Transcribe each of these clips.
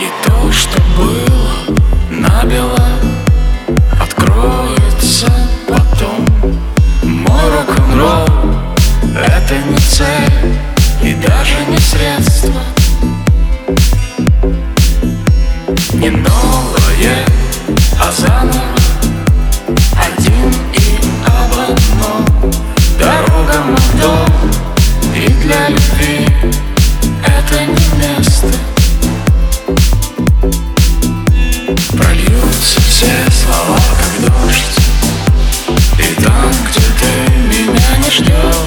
И то, что было набело Откроется потом. Мой рок-н-ролл Это не цель и даже не средство слова, как дождь. И там, где ты меня не ждешь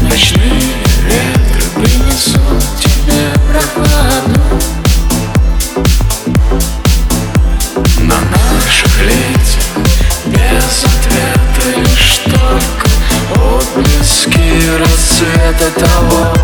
Ночные ветры принесут тебе прохладу. На наших лицах без ответа Лишь только отблески рассвета того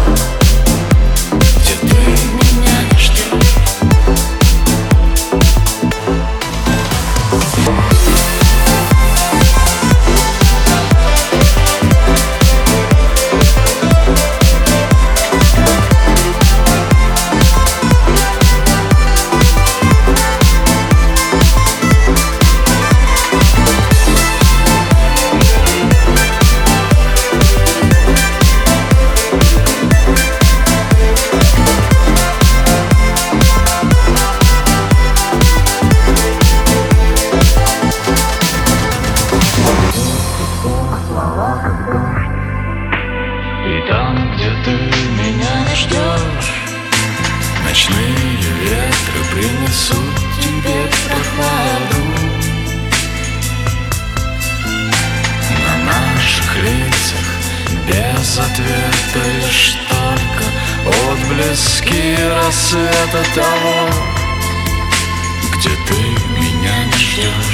ждешь? Ночные ветры принесут тебе прохладу. На наших лицах без ответа Лишь только отблески рассвета того Где ты меня не ждешь